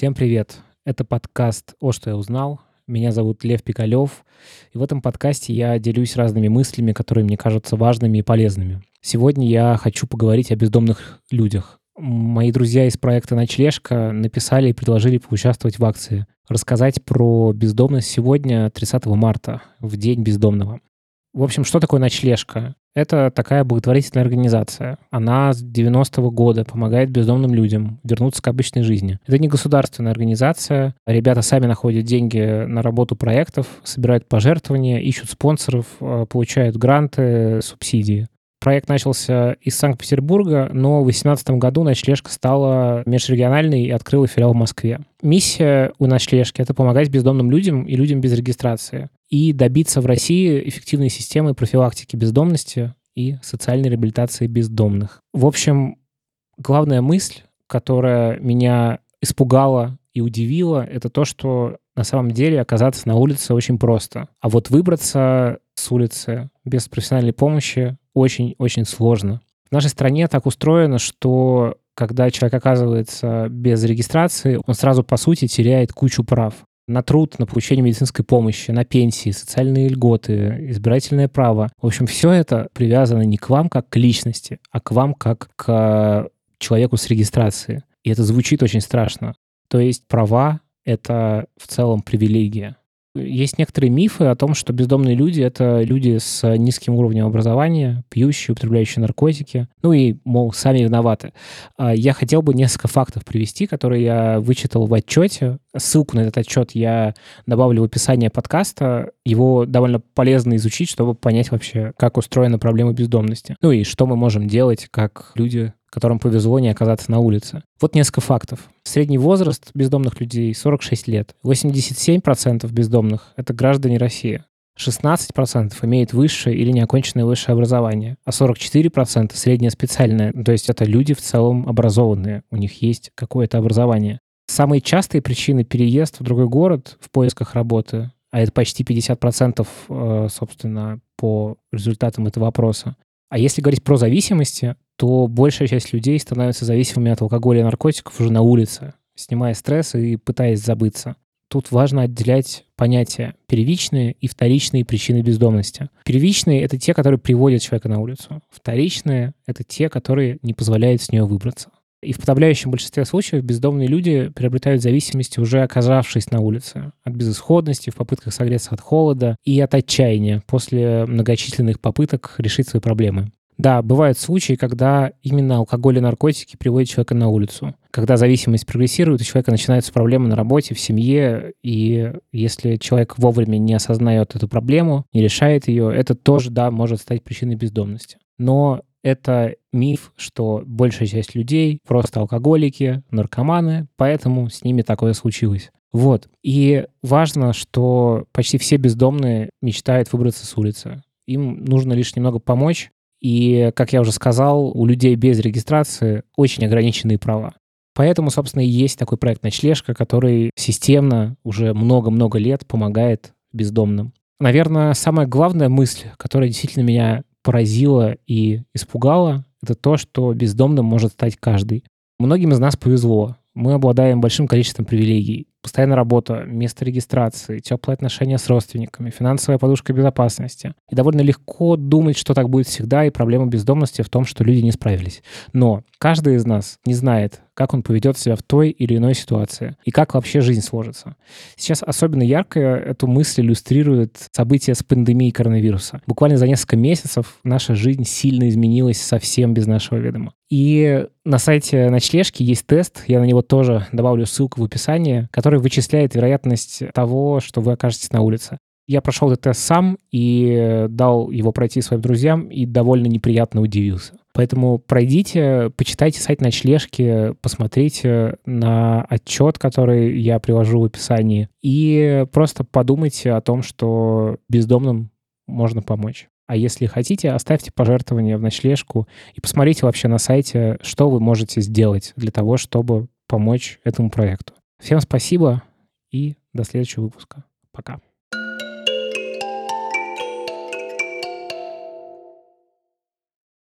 Всем привет! Это подкаст «О, что я узнал». Меня зовут Лев Пикалев, и в этом подкасте я делюсь разными мыслями, которые мне кажутся важными и полезными. Сегодня я хочу поговорить о бездомных людях. Мои друзья из проекта «Ночлежка» написали и предложили поучаствовать в акции. Рассказать про бездомность сегодня, 30 марта, в День бездомного. В общем, что такое ночлежка? Это такая благотворительная организация. Она с 90-го года помогает бездомным людям вернуться к обычной жизни. Это не государственная организация. Ребята сами находят деньги на работу проектов, собирают пожертвования, ищут спонсоров, э, получают гранты, субсидии. Проект начался из Санкт-Петербурга, но в 2018 году ночлежка стала межрегиональной и открыла филиал в Москве. Миссия у ночлежки — это помогать бездомным людям и людям без регистрации и добиться в России эффективной системы профилактики бездомности и социальной реабилитации бездомных. В общем, главная мысль, которая меня испугала и удивила, это то, что на самом деле оказаться на улице очень просто. А вот выбраться с улицы без профессиональной помощи очень-очень сложно. В нашей стране так устроено, что когда человек оказывается без регистрации, он сразу, по сути, теряет кучу прав на труд, на получение медицинской помощи, на пенсии, социальные льготы, избирательное право. В общем, все это привязано не к вам как к личности, а к вам как к человеку с регистрацией. И это звучит очень страшно. То есть права — это в целом привилегия. Есть некоторые мифы о том, что бездомные люди — это люди с низким уровнем образования, пьющие, употребляющие наркотики, ну и, мол, сами виноваты. А я хотел бы несколько фактов привести, которые я вычитал в отчете. Ссылку на этот отчет я добавлю в описание подкаста. Его довольно полезно изучить, чтобы понять вообще, как устроена проблема бездомности. Ну и что мы можем делать как люди, которым повезло не оказаться на улице. Вот несколько фактов. Средний возраст бездомных людей 46 лет. 87% бездомных — это граждане России. 16% имеют высшее или неоконченное высшее образование, а 44% среднее специальное, то есть это люди в целом образованные, у них есть какое-то образование. Самые частые причины переезд в другой город в поисках работы, а это почти 50%, э, собственно, по результатам этого опроса. А если говорить про зависимости, то большая часть людей становится зависимыми от алкоголя и наркотиков уже на улице, снимая стресс и пытаясь забыться. Тут важно отделять понятия первичные и вторичные причины бездомности. Первичные — это те, которые приводят человека на улицу. Вторичные — это те, которые не позволяют с нее выбраться. И в подавляющем большинстве случаев бездомные люди приобретают зависимости, уже оказавшись на улице. От безысходности, в попытках согреться от холода и от отчаяния после многочисленных попыток решить свои проблемы. Да, бывают случаи, когда именно алкоголь и наркотики приводят человека на улицу. Когда зависимость прогрессирует, у человека начинаются проблемы на работе, в семье, и если человек вовремя не осознает эту проблему, не решает ее, это тоже, да, может стать причиной бездомности. Но это миф, что большая часть людей просто алкоголики, наркоманы, поэтому с ними такое случилось. Вот. И важно, что почти все бездомные мечтают выбраться с улицы. Им нужно лишь немного помочь, и, как я уже сказал, у людей без регистрации очень ограниченные права. Поэтому, собственно, и есть такой проект «Ночлежка», который системно уже много-много лет помогает бездомным. Наверное, самая главная мысль, которая действительно меня поразила и испугала, это то, что бездомным может стать каждый. Многим из нас повезло. Мы обладаем большим количеством привилегий постоянная работа, место регистрации, теплые отношения с родственниками, финансовая подушка безопасности. И довольно легко думать, что так будет всегда, и проблема бездомности в том, что люди не справились. Но каждый из нас не знает, как он поведет себя в той или иной ситуации, и как вообще жизнь сложится. Сейчас особенно ярко эту мысль иллюстрирует события с пандемией коронавируса. Буквально за несколько месяцев наша жизнь сильно изменилась совсем без нашего ведома. И на сайте ночлежки есть тест, я на него тоже добавлю ссылку в описании, который вычисляет вероятность того, что вы окажетесь на улице. Я прошел этот тест сам и дал его пройти своим друзьям и довольно неприятно удивился. Поэтому пройдите, почитайте сайт ночлежки, посмотрите на отчет, который я привожу в описании, и просто подумайте о том, что бездомным можно помочь. А если хотите, оставьте пожертвование в ночлежку и посмотрите вообще на сайте, что вы можете сделать для того, чтобы помочь этому проекту. Всем спасибо и до следующего выпуска. Пока.